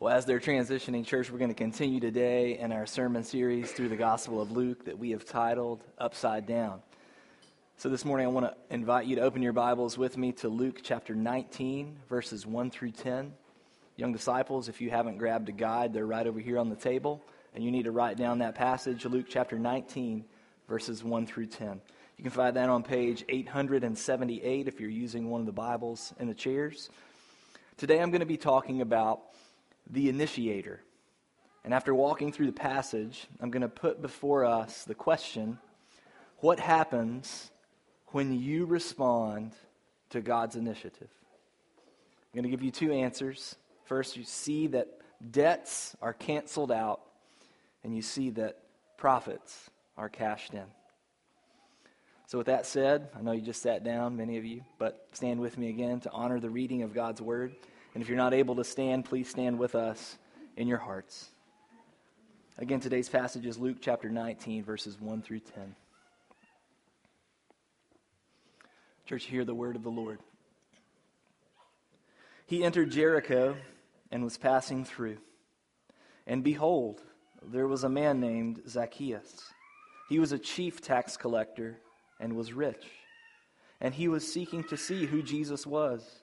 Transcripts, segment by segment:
Well, as they're transitioning, church, we're going to continue today in our sermon series through the Gospel of Luke that we have titled Upside Down. So this morning, I want to invite you to open your Bibles with me to Luke chapter 19, verses 1 through 10. Young disciples, if you haven't grabbed a guide, they're right over here on the table, and you need to write down that passage, Luke chapter 19, verses 1 through 10. You can find that on page 878 if you're using one of the Bibles in the chairs. Today, I'm going to be talking about the initiator. And after walking through the passage, I'm going to put before us the question what happens when you respond to God's initiative? I'm going to give you two answers. First, you see that debts are canceled out, and you see that profits are cashed in. So, with that said, I know you just sat down, many of you, but stand with me again to honor the reading of God's word. And if you're not able to stand, please stand with us in your hearts. Again, today's passage is Luke chapter 19, verses 1 through 10. Church, hear the word of the Lord. He entered Jericho and was passing through. And behold, there was a man named Zacchaeus. He was a chief tax collector and was rich. And he was seeking to see who Jesus was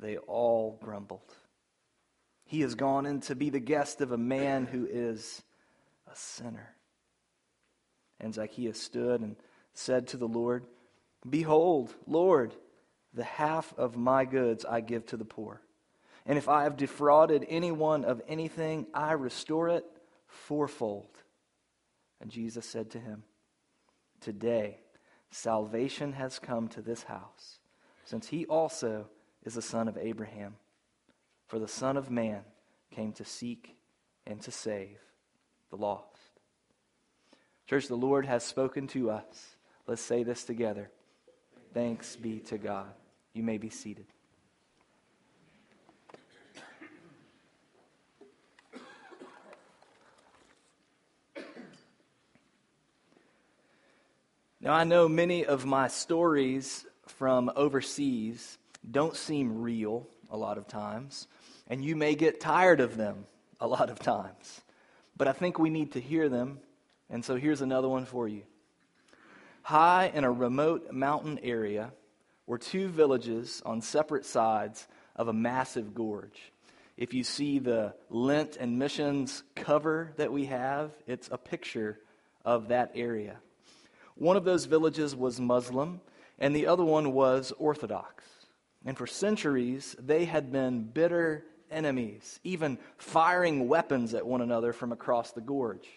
they all grumbled. He has gone in to be the guest of a man who is a sinner. And Zacchaeus stood and said to the Lord, Behold, Lord, the half of my goods I give to the poor. And if I have defrauded anyone of anything, I restore it fourfold. And Jesus said to him, Today salvation has come to this house, since he also is the son of Abraham. For the Son of Man came to seek and to save the lost. Church, the Lord has spoken to us. Let's say this together. Thanks be to God. You may be seated. Now, I know many of my stories from overseas don't seem real a lot of times, and you may get tired of them a lot of times. But I think we need to hear them, and so here's another one for you. High in a remote mountain area were two villages on separate sides of a massive gorge. If you see the Lent and Missions cover that we have, it's a picture of that area. One of those villages was Muslim, and the other one was Orthodox. And for centuries, they had been bitter enemies, even firing weapons at one another from across the gorge.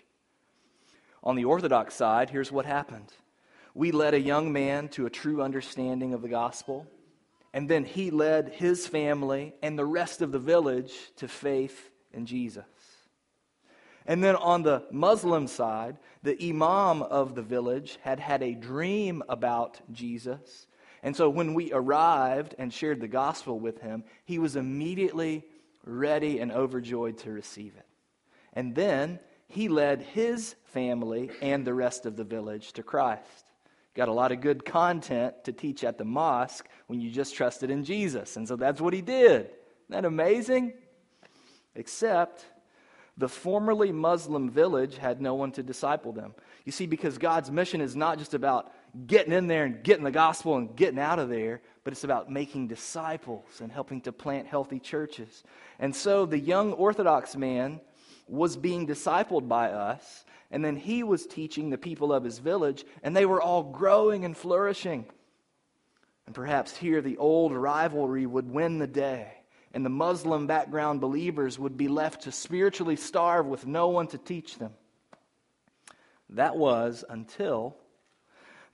On the Orthodox side, here's what happened we led a young man to a true understanding of the gospel, and then he led his family and the rest of the village to faith in Jesus. And then on the Muslim side, the imam of the village had had a dream about Jesus and so when we arrived and shared the gospel with him, he was immediately ready and overjoyed to receive it. And then he led his family and the rest of the village to Christ. Got a lot of good content to teach at the mosque when you just trusted in Jesus. And so that's what he did. Isn't that amazing? Except the formerly Muslim village had no one to disciple them. You see, because God's mission is not just about getting in there and getting the gospel and getting out of there, but it's about making disciples and helping to plant healthy churches. And so the young Orthodox man was being discipled by us, and then he was teaching the people of his village, and they were all growing and flourishing. And perhaps here the old rivalry would win the day, and the Muslim background believers would be left to spiritually starve with no one to teach them. That was until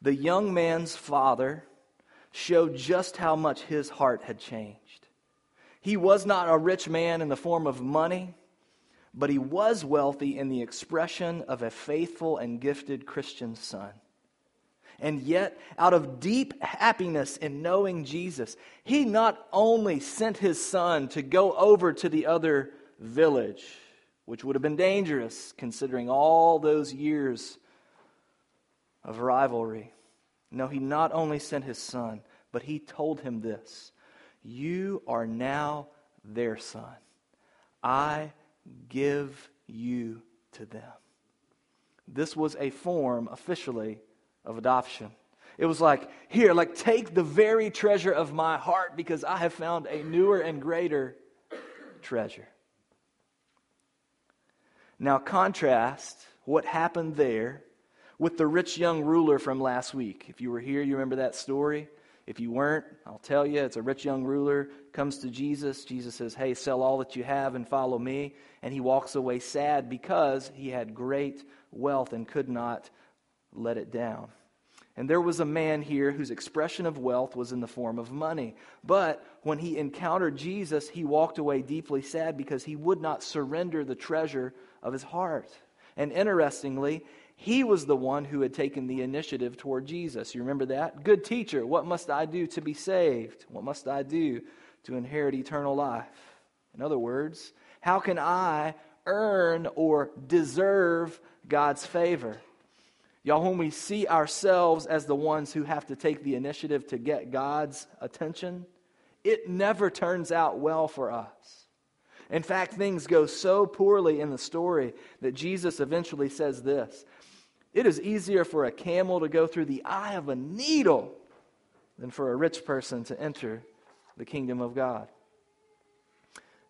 the young man's father showed just how much his heart had changed. He was not a rich man in the form of money, but he was wealthy in the expression of a faithful and gifted Christian son. And yet, out of deep happiness in knowing Jesus, he not only sent his son to go over to the other village, which would have been dangerous considering all those years of rivalry. No, he not only sent his son, but he told him this You are now their son. I give you to them. This was a form, officially, of adoption. It was like, here, like, take the very treasure of my heart because I have found a newer and greater treasure. Now, contrast what happened there with the rich young ruler from last week. If you were here, you remember that story. If you weren't, I'll tell you, it's a rich young ruler comes to Jesus. Jesus says, "Hey, sell all that you have and follow me." And he walks away sad because he had great wealth and could not let it down. And there was a man here whose expression of wealth was in the form of money. But when he encountered Jesus, he walked away deeply sad because he would not surrender the treasure of his heart. And interestingly, he was the one who had taken the initiative toward Jesus. You remember that? Good teacher, what must I do to be saved? What must I do to inherit eternal life? In other words, how can I earn or deserve God's favor? Y'all, when we see ourselves as the ones who have to take the initiative to get God's attention, it never turns out well for us. In fact, things go so poorly in the story that Jesus eventually says this It is easier for a camel to go through the eye of a needle than for a rich person to enter the kingdom of God.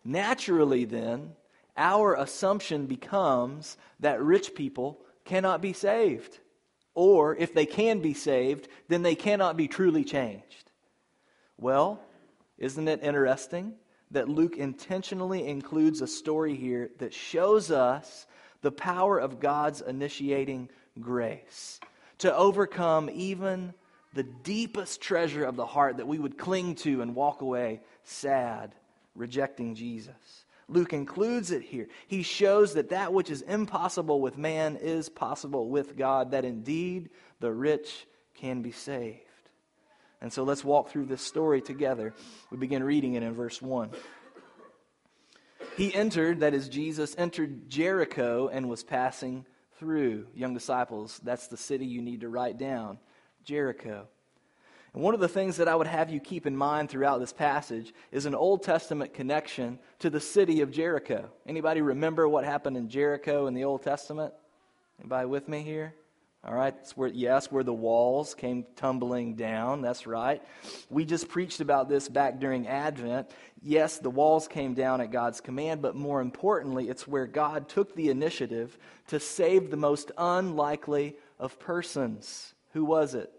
Naturally, then, our assumption becomes that rich people cannot be saved. Or if they can be saved, then they cannot be truly changed. Well, isn't it interesting that Luke intentionally includes a story here that shows us the power of God's initiating grace to overcome even the deepest treasure of the heart that we would cling to and walk away sad, rejecting Jesus. Luke includes it here. He shows that that which is impossible with man is possible with God, that indeed the rich can be saved. And so let's walk through this story together. We begin reading it in verse 1. He entered, that is, Jesus entered Jericho and was passing through. Young disciples, that's the city you need to write down Jericho. And one of the things that I would have you keep in mind throughout this passage is an Old Testament connection to the city of Jericho. Anybody remember what happened in Jericho in the Old Testament? Anybody with me here? All right, it's where, yes, where the walls came tumbling down. That's right. We just preached about this back during Advent. Yes, the walls came down at God's command, but more importantly, it's where God took the initiative to save the most unlikely of persons. Who was it?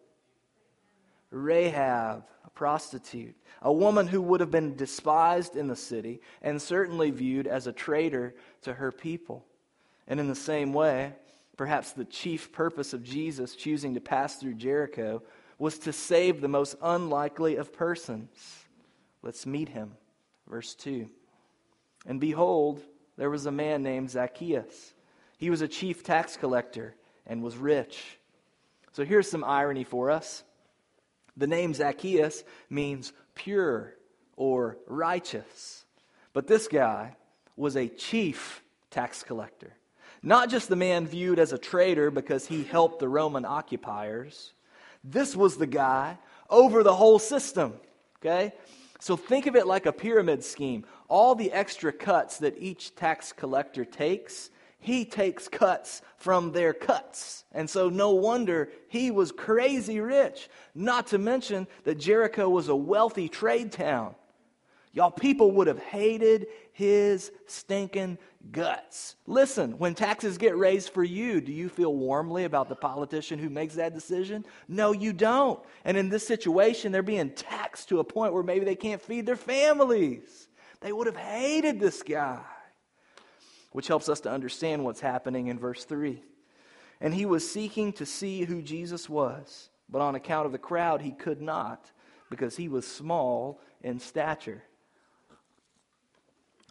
Rahab, a prostitute, a woman who would have been despised in the city and certainly viewed as a traitor to her people. And in the same way, perhaps the chief purpose of Jesus choosing to pass through Jericho was to save the most unlikely of persons. Let's meet him. Verse 2. And behold, there was a man named Zacchaeus. He was a chief tax collector and was rich. So here's some irony for us. The name Zacchaeus means pure or righteous. But this guy was a chief tax collector. Not just the man viewed as a traitor because he helped the Roman occupiers. This was the guy over the whole system. Okay? So think of it like a pyramid scheme. All the extra cuts that each tax collector takes, he takes cuts from their cuts. And so no wonder he was crazy rich. Not to mention that Jericho was a wealthy trade town. Y'all, people would have hated his stinking guts. Listen, when taxes get raised for you, do you feel warmly about the politician who makes that decision? No, you don't. And in this situation, they're being taxed to a point where maybe they can't feed their families. They would have hated this guy, which helps us to understand what's happening in verse 3. And he was seeking to see who Jesus was, but on account of the crowd, he could not because he was small in stature.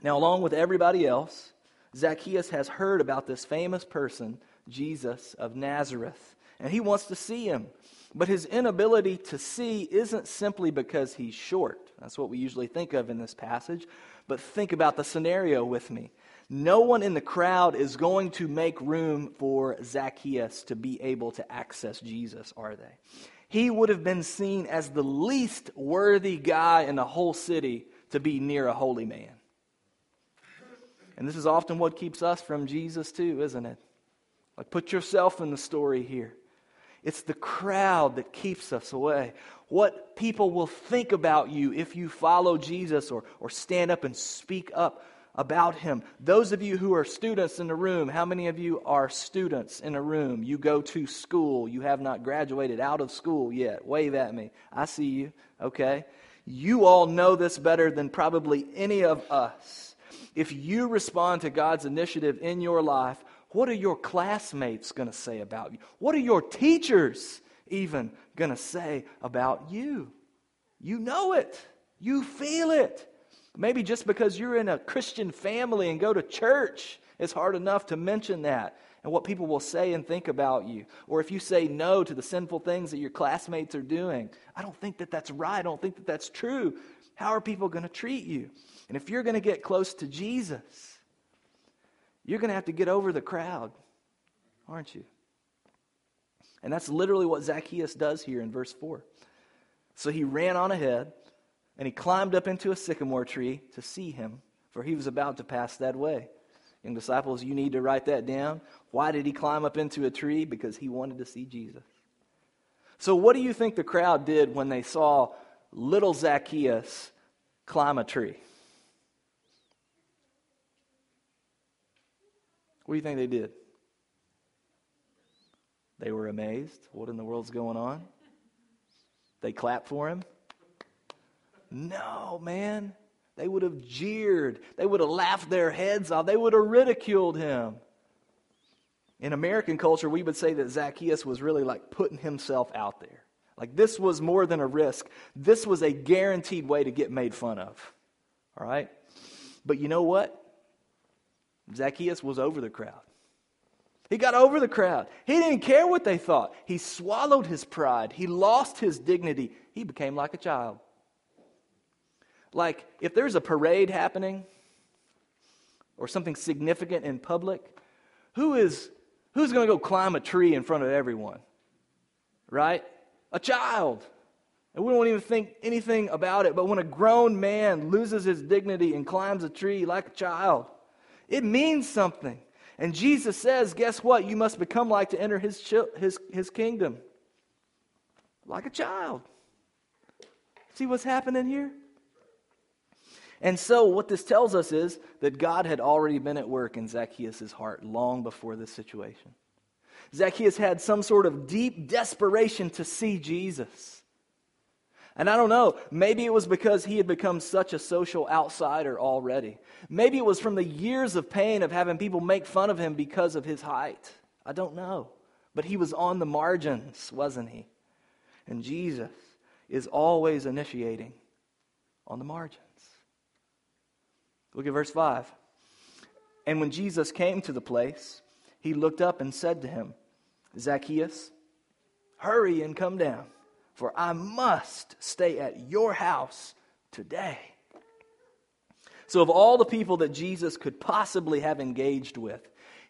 Now, along with everybody else, Zacchaeus has heard about this famous person, Jesus of Nazareth, and he wants to see him. But his inability to see isn't simply because he's short. That's what we usually think of in this passage. But think about the scenario with me. No one in the crowd is going to make room for Zacchaeus to be able to access Jesus, are they? He would have been seen as the least worthy guy in the whole city to be near a holy man. And this is often what keeps us from Jesus, too, isn't it? Like, put yourself in the story here. It's the crowd that keeps us away. What people will think about you if you follow Jesus or, or stand up and speak up about him. Those of you who are students in the room, how many of you are students in a room? You go to school, you have not graduated out of school yet. Wave at me. I see you. Okay. You all know this better than probably any of us. If you respond to God's initiative in your life, what are your classmates going to say about you? What are your teachers even going to say about you? You know it. You feel it. Maybe just because you're in a Christian family and go to church, it's hard enough to mention that and what people will say and think about you. Or if you say no to the sinful things that your classmates are doing, I don't think that that's right. I don't think that that's true. How are people going to treat you? And if you're going to get close to Jesus, you're going to have to get over the crowd, aren't you? And that's literally what Zacchaeus does here in verse 4. So he ran on ahead and he climbed up into a sycamore tree to see him, for he was about to pass that way. Young disciples, you need to write that down. Why did he climb up into a tree? Because he wanted to see Jesus. So, what do you think the crowd did when they saw little Zacchaeus climb a tree? What do you think they did? They were amazed. What in the world's going on? They clapped for him. No, man. They would have jeered. They would have laughed their heads off. They would have ridiculed him. In American culture, we would say that Zacchaeus was really like putting himself out there. Like this was more than a risk. This was a guaranteed way to get made fun of. All right? But you know what? Zacchaeus was over the crowd. He got over the crowd. He didn't care what they thought. He swallowed his pride. He lost his dignity. He became like a child. Like, if there's a parade happening or something significant in public, who is who's going to go climb a tree in front of everyone? Right? A child. And we won't even think anything about it. But when a grown man loses his dignity and climbs a tree like a child, it means something. And Jesus says, guess what? You must become like to enter his, his, his kingdom. Like a child. See what's happening here? And so, what this tells us is that God had already been at work in Zacchaeus' heart long before this situation. Zacchaeus had some sort of deep desperation to see Jesus. And I don't know, maybe it was because he had become such a social outsider already. Maybe it was from the years of pain of having people make fun of him because of his height. I don't know. But he was on the margins, wasn't he? And Jesus is always initiating on the margins. Look at verse 5. And when Jesus came to the place, he looked up and said to him, Zacchaeus, hurry and come down, for I must stay at your house today. So, of all the people that Jesus could possibly have engaged with,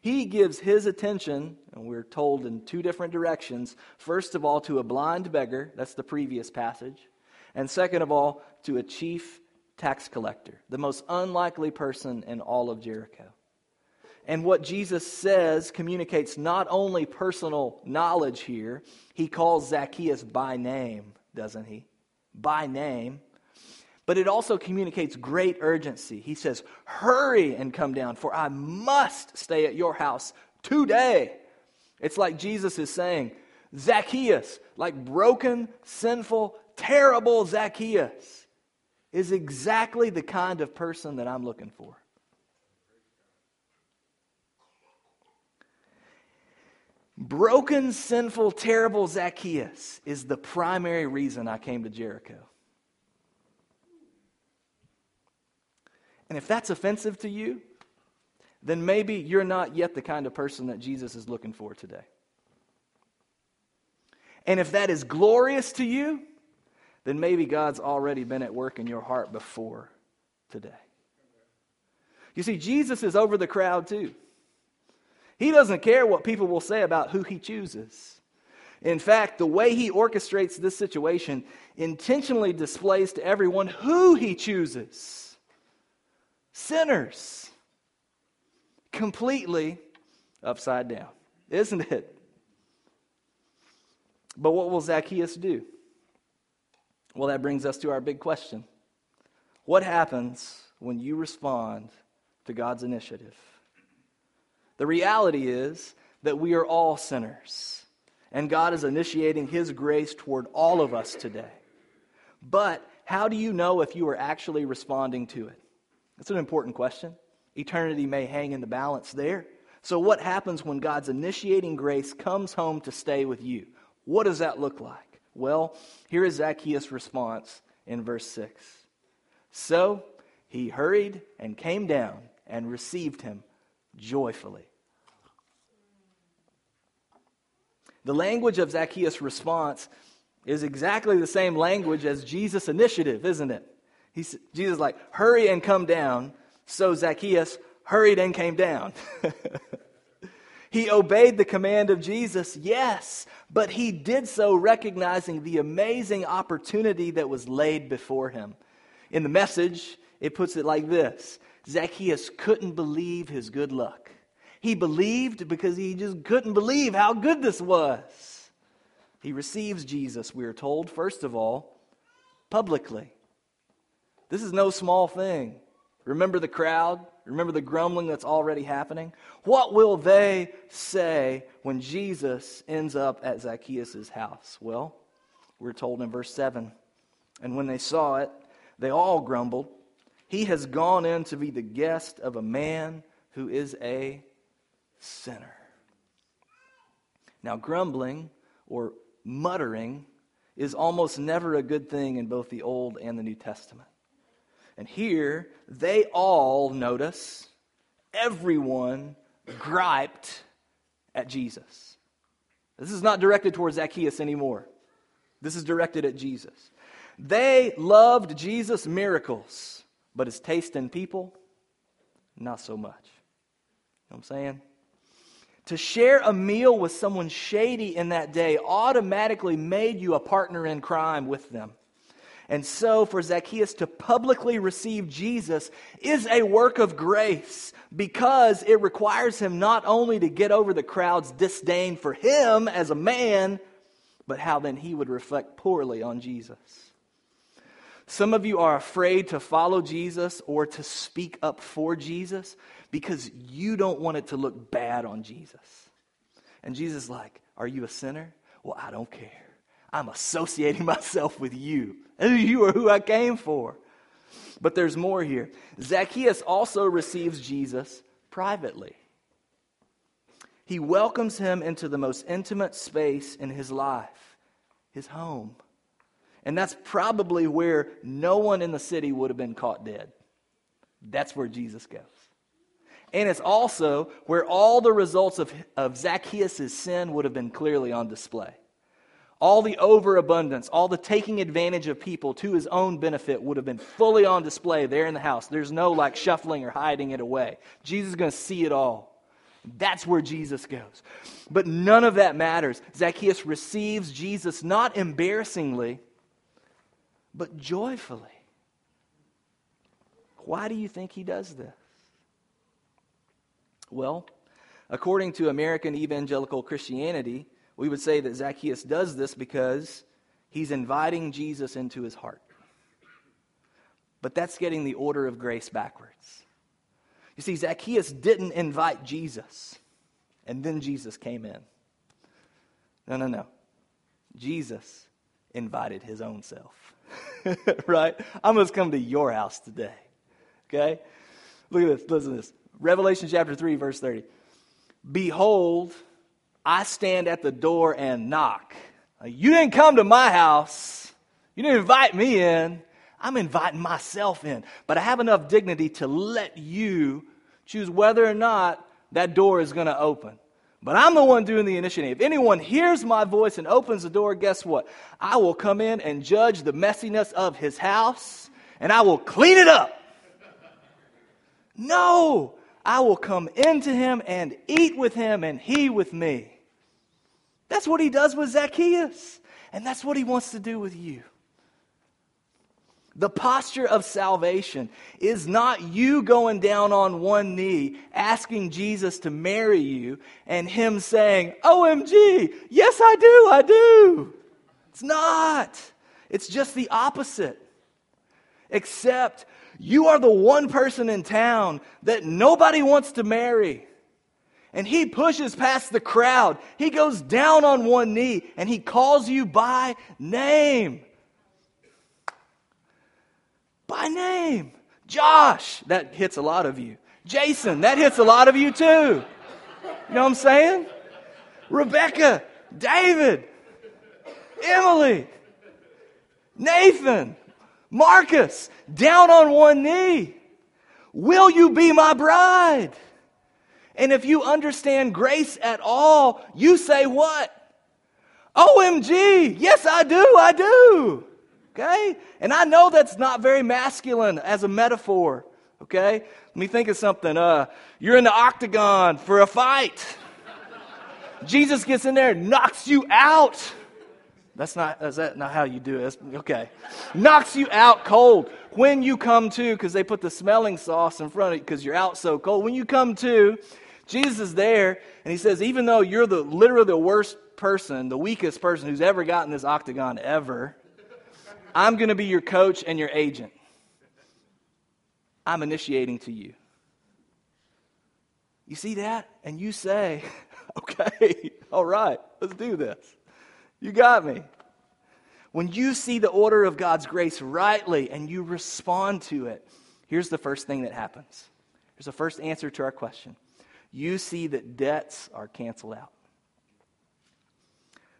he gives his attention, and we're told in two different directions. First of all, to a blind beggar, that's the previous passage. And second of all, to a chief tax collector, the most unlikely person in all of Jericho. And what Jesus says communicates not only personal knowledge here, he calls Zacchaeus by name, doesn't he? By name. But it also communicates great urgency. He says, Hurry and come down, for I must stay at your house today. It's like Jesus is saying, Zacchaeus, like broken, sinful, terrible Zacchaeus is exactly the kind of person that I'm looking for. Broken, sinful, terrible Zacchaeus is the primary reason I came to Jericho. And if that's offensive to you, then maybe you're not yet the kind of person that Jesus is looking for today. And if that is glorious to you, then maybe God's already been at work in your heart before today. You see, Jesus is over the crowd too. He doesn't care what people will say about who he chooses. In fact, the way he orchestrates this situation intentionally displays to everyone who he chooses sinners. Completely upside down, isn't it? But what will Zacchaeus do? Well, that brings us to our big question What happens when you respond to God's initiative? The reality is that we are all sinners, and God is initiating His grace toward all of us today. But how do you know if you are actually responding to it? That's an important question. Eternity may hang in the balance there. So, what happens when God's initiating grace comes home to stay with you? What does that look like? Well, here is Zacchaeus' response in verse 6. So he hurried and came down and received him joyfully. The language of Zacchaeus' response is exactly the same language as Jesus' initiative, isn't it? He's, Jesus like, hurry and come down. So Zacchaeus hurried and came down. He obeyed the command of Jesus, yes, but he did so recognizing the amazing opportunity that was laid before him. In the message, it puts it like this Zacchaeus couldn't believe his good luck. He believed because he just couldn't believe how good this was. He receives Jesus, we are told, first of all, publicly. This is no small thing. Remember the crowd? Remember the grumbling that's already happening? What will they say when Jesus ends up at Zacchaeus' house? Well, we're told in verse 7 And when they saw it, they all grumbled. He has gone in to be the guest of a man who is a sinner. Now, grumbling or muttering is almost never a good thing in both the Old and the New Testament. And here, they all, notice, everyone griped at Jesus. This is not directed towards Zacchaeus anymore. This is directed at Jesus. They loved Jesus' miracles, but his taste in people, not so much. You know what I'm saying? To share a meal with someone shady in that day automatically made you a partner in crime with them. And so, for Zacchaeus to publicly receive Jesus is a work of grace because it requires him not only to get over the crowd's disdain for him as a man, but how then he would reflect poorly on Jesus. Some of you are afraid to follow Jesus or to speak up for Jesus because you don't want it to look bad on Jesus. And Jesus is like, Are you a sinner? Well, I don't care. I'm associating myself with you. You are who I came for. But there's more here. Zacchaeus also receives Jesus privately. He welcomes him into the most intimate space in his life, his home. And that's probably where no one in the city would have been caught dead. That's where Jesus goes. And it's also where all the results of, of Zacchaeus' sin would have been clearly on display. All the overabundance, all the taking advantage of people to his own benefit would have been fully on display there in the house. There's no like shuffling or hiding it away. Jesus is going to see it all. That's where Jesus goes. But none of that matters. Zacchaeus receives Jesus not embarrassingly, but joyfully. Why do you think he does this? Well, according to American evangelical Christianity, we would say that Zacchaeus does this because he's inviting Jesus into his heart. But that's getting the order of grace backwards. You see, Zacchaeus didn't invite Jesus, and then Jesus came in. No, no, no. Jesus invited his own self. right? I must come to your house today. Okay? Look at this. Listen to this. Revelation chapter 3, verse 30. Behold, I stand at the door and knock. You didn't come to my house. You didn't invite me in. I'm inviting myself in, but I have enough dignity to let you choose whether or not that door is going to open. But I'm the one doing the initiating. If anyone hears my voice and opens the door, guess what? I will come in and judge the messiness of his house and I will clean it up. No, I will come into him and eat with him and he with me. That's what he does with Zacchaeus. And that's what he wants to do with you. The posture of salvation is not you going down on one knee asking Jesus to marry you and him saying, OMG, yes, I do, I do. It's not. It's just the opposite. Except you are the one person in town that nobody wants to marry. And he pushes past the crowd. He goes down on one knee and he calls you by name by name. Josh, that hits a lot of you. Jason, that hits a lot of you too. You know what I'm saying? Rebecca, David, Emily, Nathan, Marcus, down on one knee. Will you be my bride? And if you understand grace at all, you say what? OMG, yes, I do, I do. Okay? And I know that's not very masculine as a metaphor. Okay? Let me think of something. Uh, you're in the octagon for a fight. Jesus gets in there and knocks you out. That's not, is that not how you do it? That's, okay. Knocks you out cold. When you come to, because they put the smelling sauce in front of you because you're out so cold. When you come to, Jesus is there and he says, even though you're the literally the worst person, the weakest person who's ever gotten this octagon ever, I'm going to be your coach and your agent. I'm initiating to you. You see that? And you say, okay, all right, let's do this. You got me. When you see the order of God's grace rightly and you respond to it, here's the first thing that happens. Here's the first answer to our question. You see that debts are canceled out.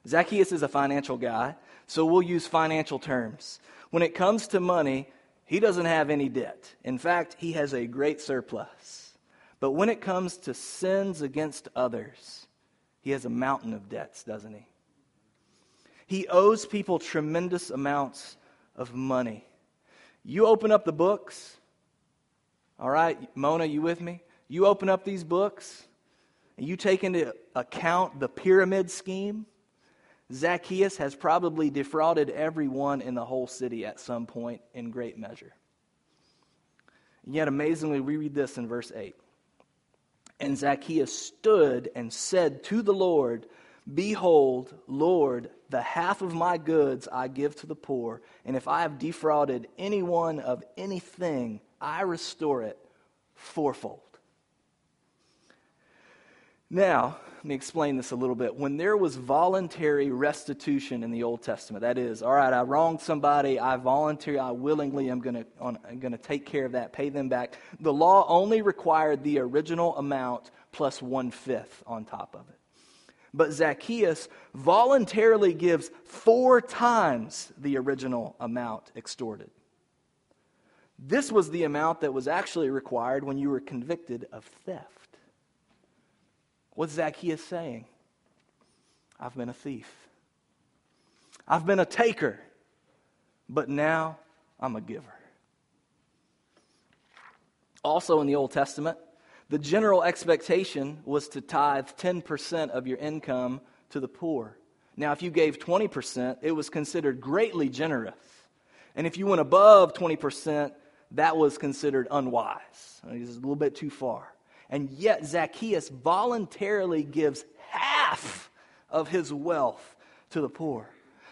Zacchaeus is a financial guy, so we'll use financial terms. When it comes to money, he doesn't have any debt. In fact, he has a great surplus. But when it comes to sins against others, he has a mountain of debts, doesn't he? He owes people tremendous amounts of money. You open up the books, all right, Mona, you with me? You open up these books and you take into account the pyramid scheme Zacchaeus has probably defrauded everyone in the whole city at some point in great measure. And yet, amazingly, we read this in verse 8. And Zacchaeus stood and said to the Lord, Behold, Lord, the half of my goods I give to the poor, and if I have defrauded anyone of anything, I restore it fourfold. Now, let me explain this a little bit. When there was voluntary restitution in the Old Testament, that is, all right, I wronged somebody, I voluntarily, I willingly am going to take care of that, pay them back. The law only required the original amount plus one fifth on top of it. But Zacchaeus voluntarily gives four times the original amount extorted. This was the amount that was actually required when you were convicted of theft. What's Zacchaeus saying? I've been a thief. I've been a taker, but now I'm a giver. Also in the Old Testament, the general expectation was to tithe 10% of your income to the poor. Now, if you gave 20%, it was considered greatly generous. And if you went above 20%, that was considered unwise. It was a little bit too far. And yet, Zacchaeus voluntarily gives half of his wealth to the poor.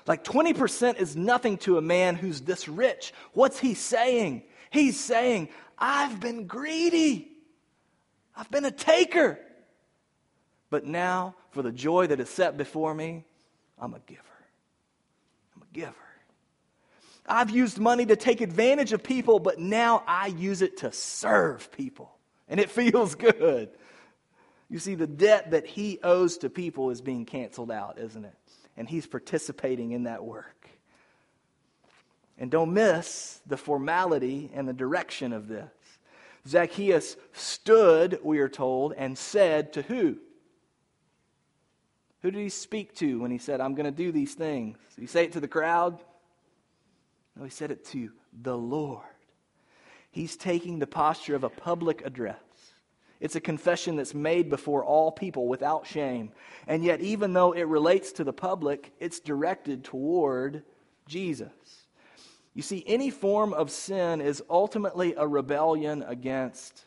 Like 20% is nothing to a man who's this rich. What's he saying? He's saying, I've been greedy. I've been a taker. But now, for the joy that is set before me, I'm a giver. I'm a giver. I've used money to take advantage of people, but now I use it to serve people and it feels good. You see, the debt that he owes to people is being canceled out, isn't it? And he's participating in that work. And don't miss the formality and the direction of this. Zacchaeus stood, we are told, and said to who? Who did he speak to when he said, I'm going to do these things? Did he say it to the crowd? No, he said it to the Lord. He's taking the posture of a public address. It's a confession that's made before all people without shame. And yet, even though it relates to the public, it's directed toward Jesus. You see, any form of sin is ultimately a rebellion against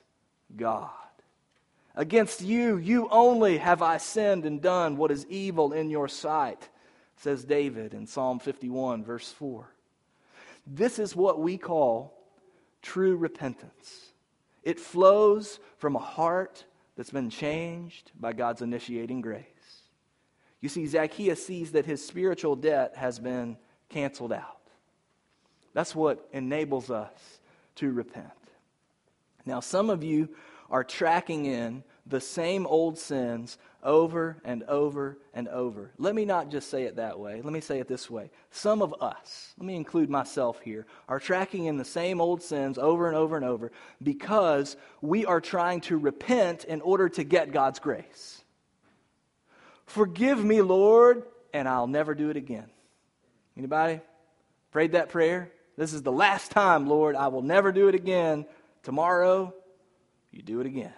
God. Against you, you only have I sinned and done what is evil in your sight, says David in Psalm 51, verse 4. This is what we call true repentance. It flows from a heart that's been changed by God's initiating grace. You see, Zacchaeus sees that his spiritual debt has been canceled out. That's what enables us to repent. Now, some of you are tracking in the same old sins over and over and over. Let me not just say it that way. Let me say it this way. Some of us, let me include myself here, are tracking in the same old sins over and over and over because we are trying to repent in order to get God's grace. Forgive me, Lord, and I'll never do it again. Anybody prayed that prayer? This is the last time, Lord. I will never do it again. Tomorrow, you do it again.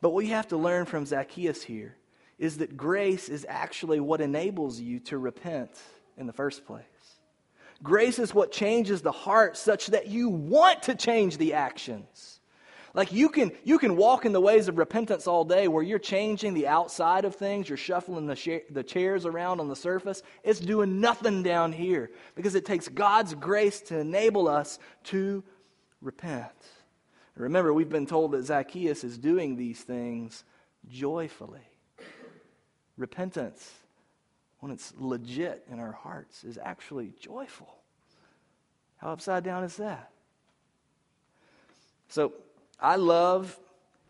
But what you have to learn from Zacchaeus here is that grace is actually what enables you to repent in the first place. Grace is what changes the heart such that you want to change the actions. Like you can, you can walk in the ways of repentance all day where you're changing the outside of things, you're shuffling the, sh- the chairs around on the surface. It's doing nothing down here because it takes God's grace to enable us to repent. Remember, we've been told that Zacchaeus is doing these things joyfully. Repentance, when it's legit in our hearts, is actually joyful. How upside down is that? So, I love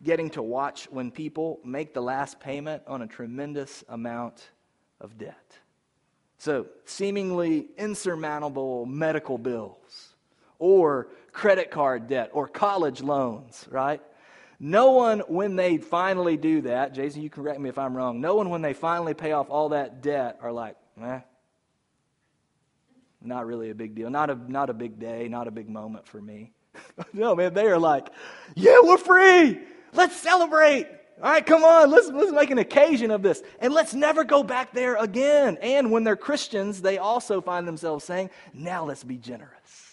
getting to watch when people make the last payment on a tremendous amount of debt. So, seemingly insurmountable medical bills, or credit card debt, or college loans, right? No one, when they finally do that, Jason, you correct me if I'm wrong, no one, when they finally pay off all that debt, are like, eh, not really a big deal. Not a, not a big day, not a big moment for me. no, man, they are like, yeah, we're free. Let's celebrate. All right, come on, let's, let's make an occasion of this. And let's never go back there again. And when they're Christians, they also find themselves saying, now let's be generous.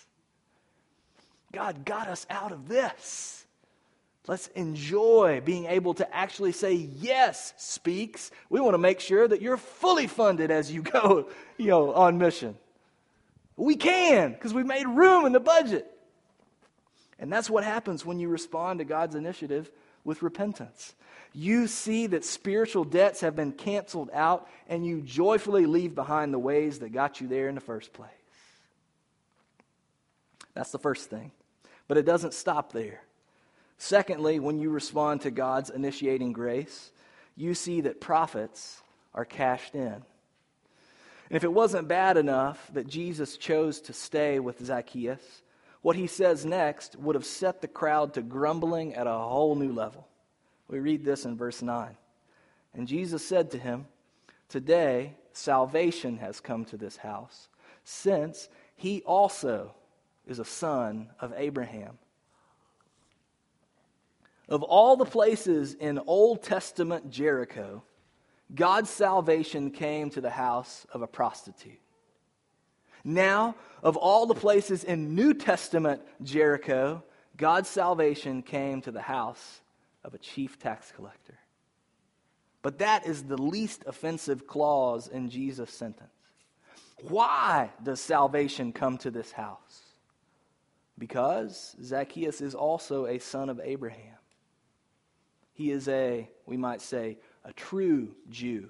God got us out of this. Let's enjoy being able to actually say yes speaks. We want to make sure that you're fully funded as you go, you know, on mission. We can because we made room in the budget. And that's what happens when you respond to God's initiative with repentance. You see that spiritual debts have been canceled out, and you joyfully leave behind the ways that got you there in the first place. That's the first thing. But it doesn't stop there. Secondly, when you respond to God's initiating grace, you see that profits are cashed in. And if it wasn't bad enough that Jesus chose to stay with Zacchaeus, what he says next would have set the crowd to grumbling at a whole new level. We read this in verse 9. And Jesus said to him, Today salvation has come to this house, since he also is a son of Abraham. Of all the places in Old Testament Jericho, God's salvation came to the house of a prostitute. Now, of all the places in New Testament Jericho, God's salvation came to the house of a chief tax collector. But that is the least offensive clause in Jesus' sentence. Why does salvation come to this house? Because Zacchaeus is also a son of Abraham. He is a, we might say, a true Jew.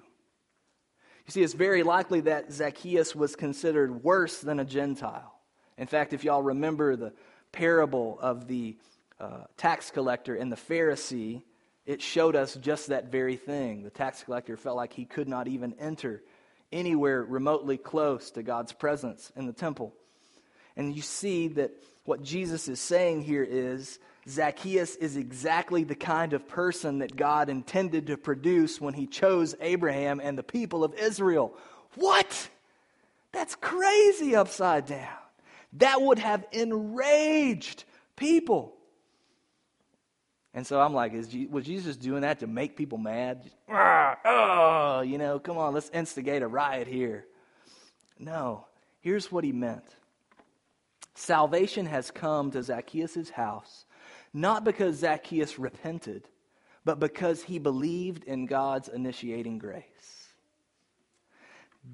You see, it's very likely that Zacchaeus was considered worse than a Gentile. In fact, if y'all remember the parable of the uh, tax collector and the Pharisee, it showed us just that very thing. The tax collector felt like he could not even enter anywhere remotely close to God's presence in the temple. And you see that what Jesus is saying here is Zacchaeus is exactly the kind of person that God intended to produce when he chose Abraham and the people of Israel. What? That's crazy upside down. That would have enraged people. And so I'm like, is, was Jesus doing that to make people mad? Oh, you know, come on, let's instigate a riot here. No, here's what he meant Salvation has come to Zacchaeus' house not because Zacchaeus repented, but because he believed in God's initiating grace.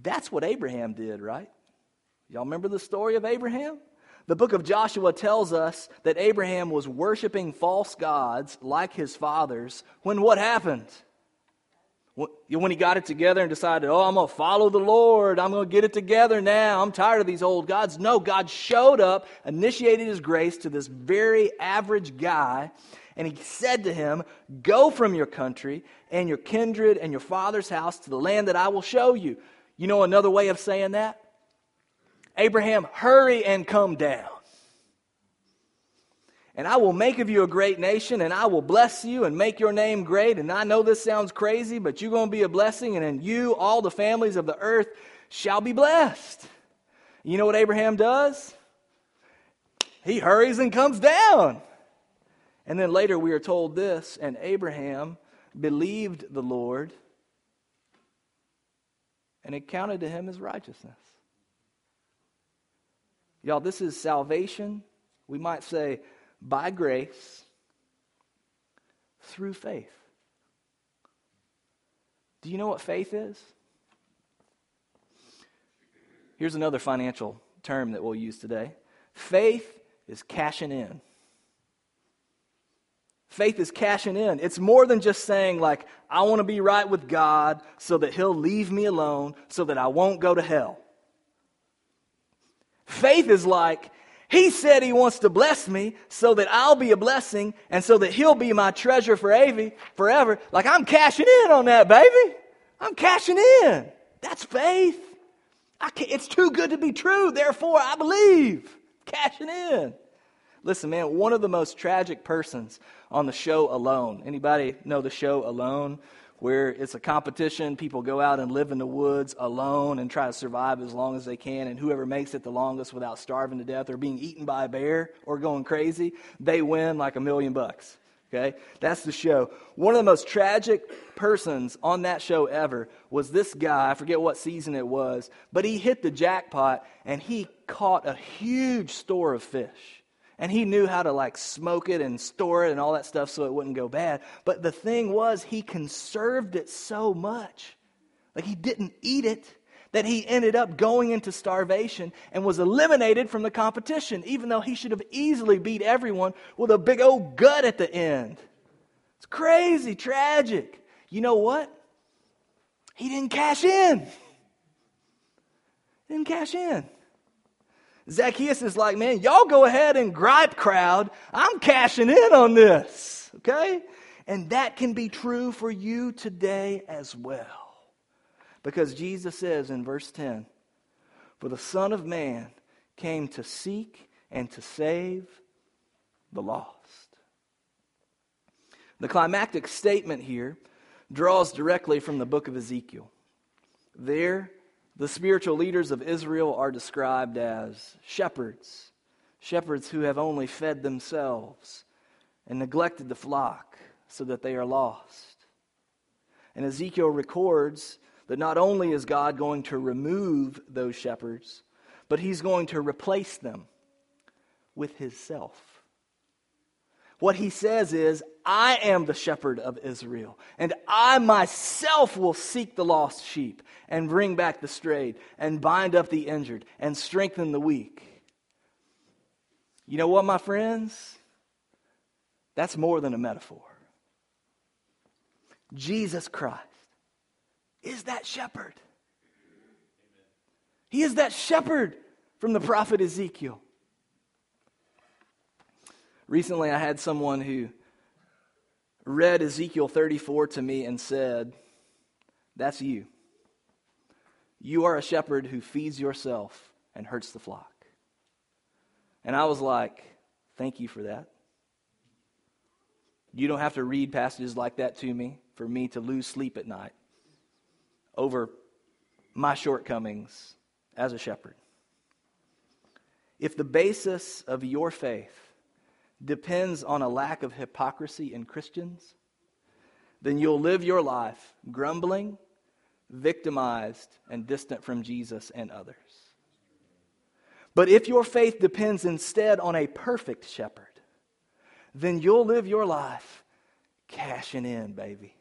That's what Abraham did, right? Y'all remember the story of Abraham? The book of Joshua tells us that Abraham was worshiping false gods like his fathers when what happened? When he got it together and decided, oh, I'm going to follow the Lord, I'm going to get it together now, I'm tired of these old gods. No, God showed up, initiated his grace to this very average guy, and he said to him, Go from your country and your kindred and your father's house to the land that I will show you. You know another way of saying that? Abraham, hurry and come down and I will make of you a great nation, and I will bless you and make your name great. And I know this sounds crazy, but you're going to be a blessing, and in you all the families of the earth shall be blessed. You know what Abraham does? He hurries and comes down. And then later we are told this, and Abraham believed the Lord, and it counted to him as righteousness. Y'all, this is salvation. We might say, by grace through faith. Do you know what faith is? Here's another financial term that we'll use today faith is cashing in. Faith is cashing in. It's more than just saying, like, I want to be right with God so that He'll leave me alone so that I won't go to hell. Faith is like, he said he wants to bless me so that I'll be a blessing and so that he'll be my treasure for Avy forever. Like I'm cashing in on that, baby. I'm cashing in. That's faith. it's too good to be true. Therefore, I believe. Cashing in. Listen, man, one of the most tragic persons on the show Alone. Anybody know the show Alone? Where it's a competition. People go out and live in the woods alone and try to survive as long as they can. And whoever makes it the longest without starving to death or being eaten by a bear or going crazy, they win like a million bucks. Okay? That's the show. One of the most tragic persons on that show ever was this guy. I forget what season it was, but he hit the jackpot and he caught a huge store of fish and he knew how to like smoke it and store it and all that stuff so it wouldn't go bad. But the thing was, he conserved it so much, like he didn't eat it, that he ended up going into starvation and was eliminated from the competition, even though he should have easily beat everyone with a big old gut at the end. It's crazy, tragic. You know what? He didn't cash in. Didn't cash in. Zacchaeus is like, man, y'all go ahead and gripe, crowd. I'm cashing in on this. Okay? And that can be true for you today as well. Because Jesus says in verse 10 For the Son of Man came to seek and to save the lost. The climactic statement here draws directly from the book of Ezekiel. There, the spiritual leaders of Israel are described as shepherds, shepherds who have only fed themselves and neglected the flock so that they are lost. And Ezekiel records that not only is God going to remove those shepherds, but he's going to replace them with his self. What he says is, I am the shepherd of Israel, and I myself will seek the lost sheep and bring back the strayed and bind up the injured and strengthen the weak. You know what, my friends? That's more than a metaphor. Jesus Christ is that shepherd. He is that shepherd from the prophet Ezekiel. Recently, I had someone who read Ezekiel 34 to me and said, That's you. You are a shepherd who feeds yourself and hurts the flock. And I was like, Thank you for that. You don't have to read passages like that to me for me to lose sleep at night over my shortcomings as a shepherd. If the basis of your faith depends on a lack of hypocrisy in Christians, then you'll live your life grumbling, victimized, and distant from Jesus and others. But if your faith depends instead on a perfect shepherd, then you'll live your life cashing in, baby.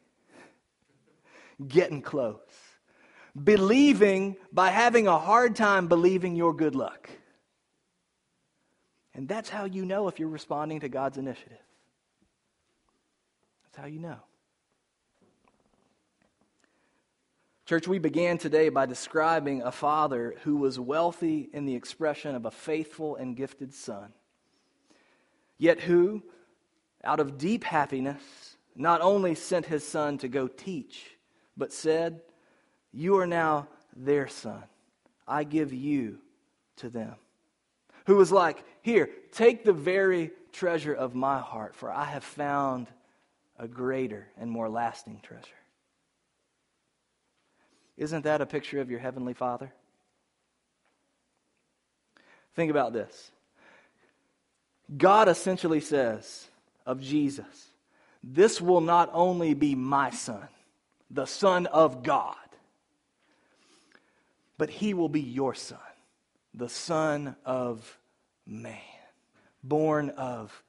Getting close. Believing by having a hard time believing your good luck. And that's how you know if you're responding to God's initiative. That's how you know. Church, we began today by describing a father who was wealthy in the expression of a faithful and gifted son, yet who, out of deep happiness, not only sent his son to go teach, but said, You are now their son. I give you to them. Who was like, Here, take the very treasure of my heart, for I have found a greater and more lasting treasure. Isn't that a picture of your heavenly Father? Think about this. God essentially says of Jesus, This will not only be my son, the Son of God, but he will be your son, the Son of man, born of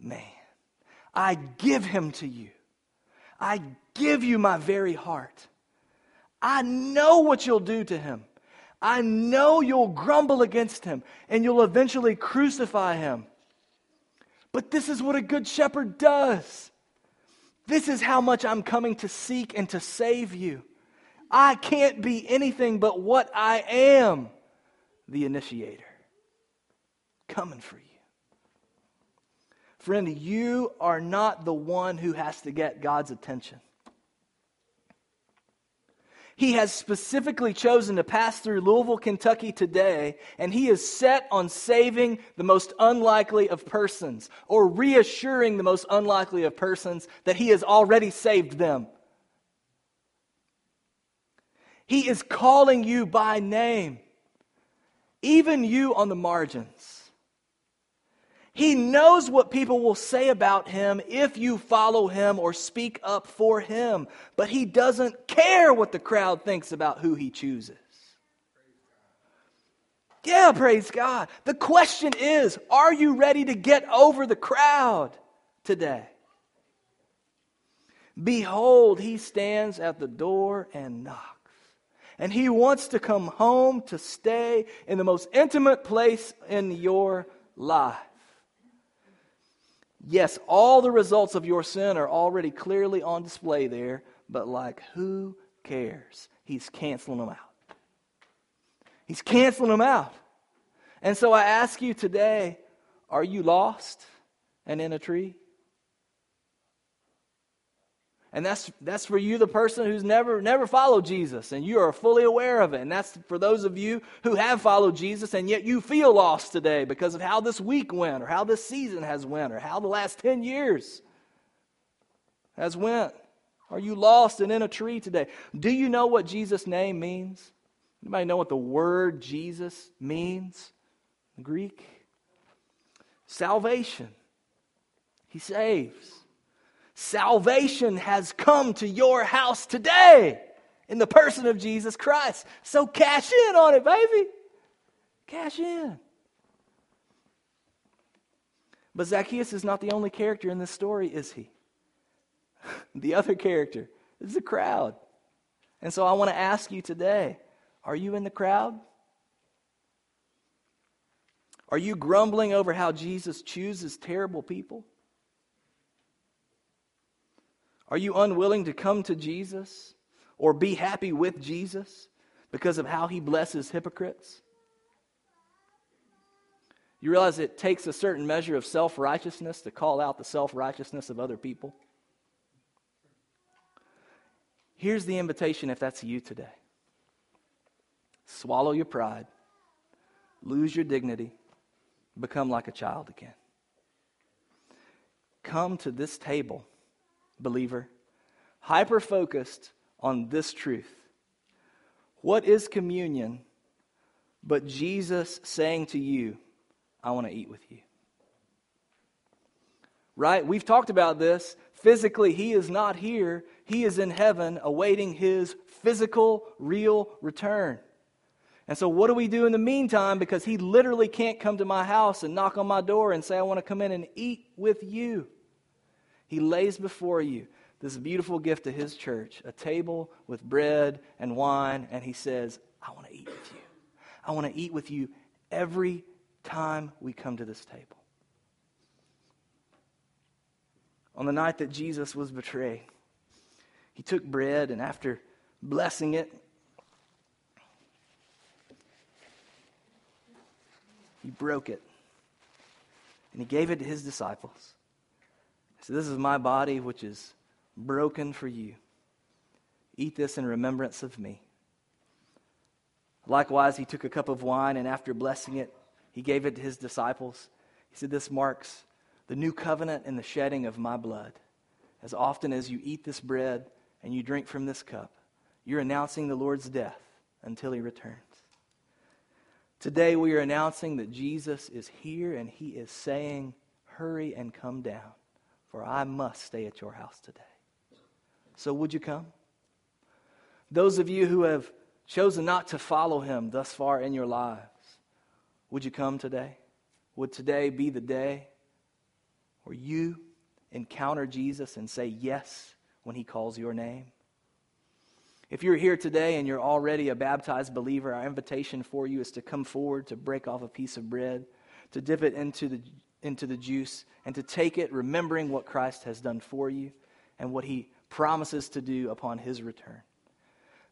man. I give him to you. I give you my very heart. I know what you'll do to him. I know you'll grumble against him and you'll eventually crucify him. But this is what a good shepherd does. This is how much I'm coming to seek and to save you. I can't be anything but what I am the initiator. Coming for you. Friend, you are not the one who has to get God's attention. He has specifically chosen to pass through Louisville, Kentucky today, and he is set on saving the most unlikely of persons, or reassuring the most unlikely of persons that he has already saved them. He is calling you by name, even you on the margins. He knows what people will say about him if you follow him or speak up for him, but he doesn't care what the crowd thinks about who he chooses. Yeah, praise God. The question is are you ready to get over the crowd today? Behold, he stands at the door and knocks. And he wants to come home to stay in the most intimate place in your life. Yes, all the results of your sin are already clearly on display there, but like, who cares? He's canceling them out. He's canceling them out. And so I ask you today are you lost and in a tree? And that's, that's for you, the person who's never, never followed Jesus, and you are fully aware of it. And that's for those of you who have followed Jesus, and yet you feel lost today because of how this week went, or how this season has went, or how the last 10 years has went. Are you lost and in a tree today? Do you know what Jesus' name means? Anybody know what the word Jesus means in Greek? Salvation. He saves. Salvation has come to your house today in the person of Jesus Christ. So cash in on it, baby. Cash in. But Zacchaeus is not the only character in this story, is he? the other character is the crowd. And so I want to ask you today are you in the crowd? Are you grumbling over how Jesus chooses terrible people? Are you unwilling to come to Jesus or be happy with Jesus because of how he blesses hypocrites? You realize it takes a certain measure of self righteousness to call out the self righteousness of other people? Here's the invitation if that's you today swallow your pride, lose your dignity, become like a child again. Come to this table, believer, hyper focused on this truth. What is communion but Jesus saying to you, I want to eat with you? Right? We've talked about this. Physically, he is not here. He is in heaven awaiting his physical, real return. And so, what do we do in the meantime? Because he literally can't come to my house and knock on my door and say, I want to come in and eat with you. He lays before you this beautiful gift to his church a table with bread and wine, and he says, I want to eat with you. I want to eat with you every time we come to this table. On the night that Jesus was betrayed, he took bread, and after blessing it, He broke it. And he gave it to his disciples. Said, This is my body, which is broken for you. Eat this in remembrance of me. Likewise, he took a cup of wine, and after blessing it, he gave it to his disciples. He said, This marks the new covenant and the shedding of my blood. As often as you eat this bread and you drink from this cup, you're announcing the Lord's death until he returns. Today we are announcing that Jesus is here and he is saying, Hurry and come down, for I must stay at your house today. So would you come? Those of you who have chosen not to follow him thus far in your lives, would you come today? Would today be the day where you encounter Jesus and say yes when he calls your name? If you're here today and you're already a baptized believer, our invitation for you is to come forward, to break off a piece of bread, to dip it into the, into the juice, and to take it, remembering what Christ has done for you and what he promises to do upon his return.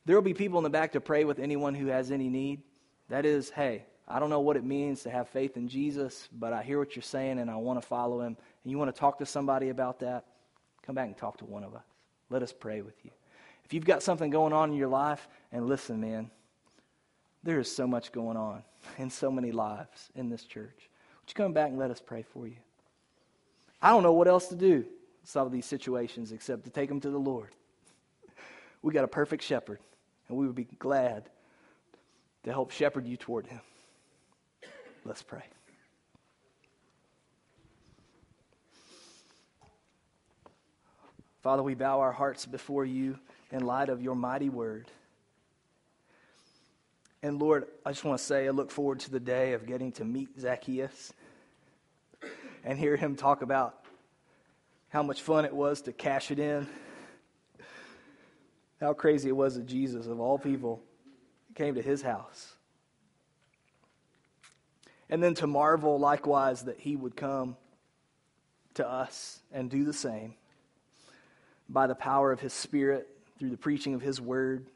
There will be people in the back to pray with anyone who has any need. That is, hey, I don't know what it means to have faith in Jesus, but I hear what you're saying and I want to follow him. And you want to talk to somebody about that? Come back and talk to one of us. Let us pray with you. If you've got something going on in your life, and listen, man, there is so much going on in so many lives in this church. Would you come back and let us pray for you? I don't know what else to do of these situations except to take them to the Lord. We got a perfect shepherd, and we would be glad to help shepherd you toward him. Let's pray. Father, we bow our hearts before you in light of your mighty word. And Lord, I just want to say I look forward to the day of getting to meet Zacchaeus and hear him talk about how much fun it was to cash it in. How crazy it was that Jesus, of all people, came to his house. And then to marvel likewise that he would come to us and do the same by the power of his Spirit through the preaching of his word,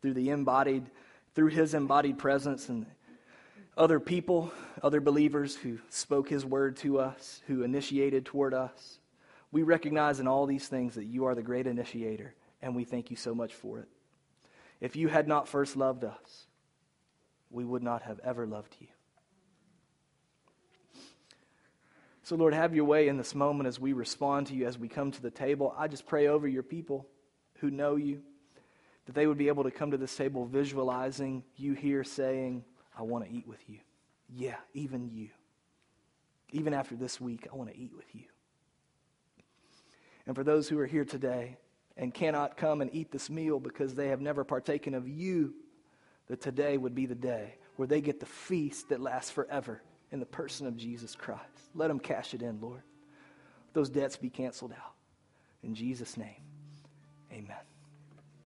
through the embodied, through his embodied presence and other people, other believers who spoke his word to us, who initiated toward us. We recognize in all these things that you are the great initiator, and we thank you so much for it. If you had not first loved us, we would not have ever loved you. So, Lord, have your way in this moment as we respond to you, as we come to the table. I just pray over your people who know you, that they would be able to come to this table visualizing you here saying, I want to eat with you. Yeah, even you. Even after this week, I want to eat with you. And for those who are here today and cannot come and eat this meal because they have never partaken of you, that today would be the day where they get the feast that lasts forever in the person of Jesus Christ. Let them cash it in, Lord. Those debts be canceled out. In Jesus' name. Amen.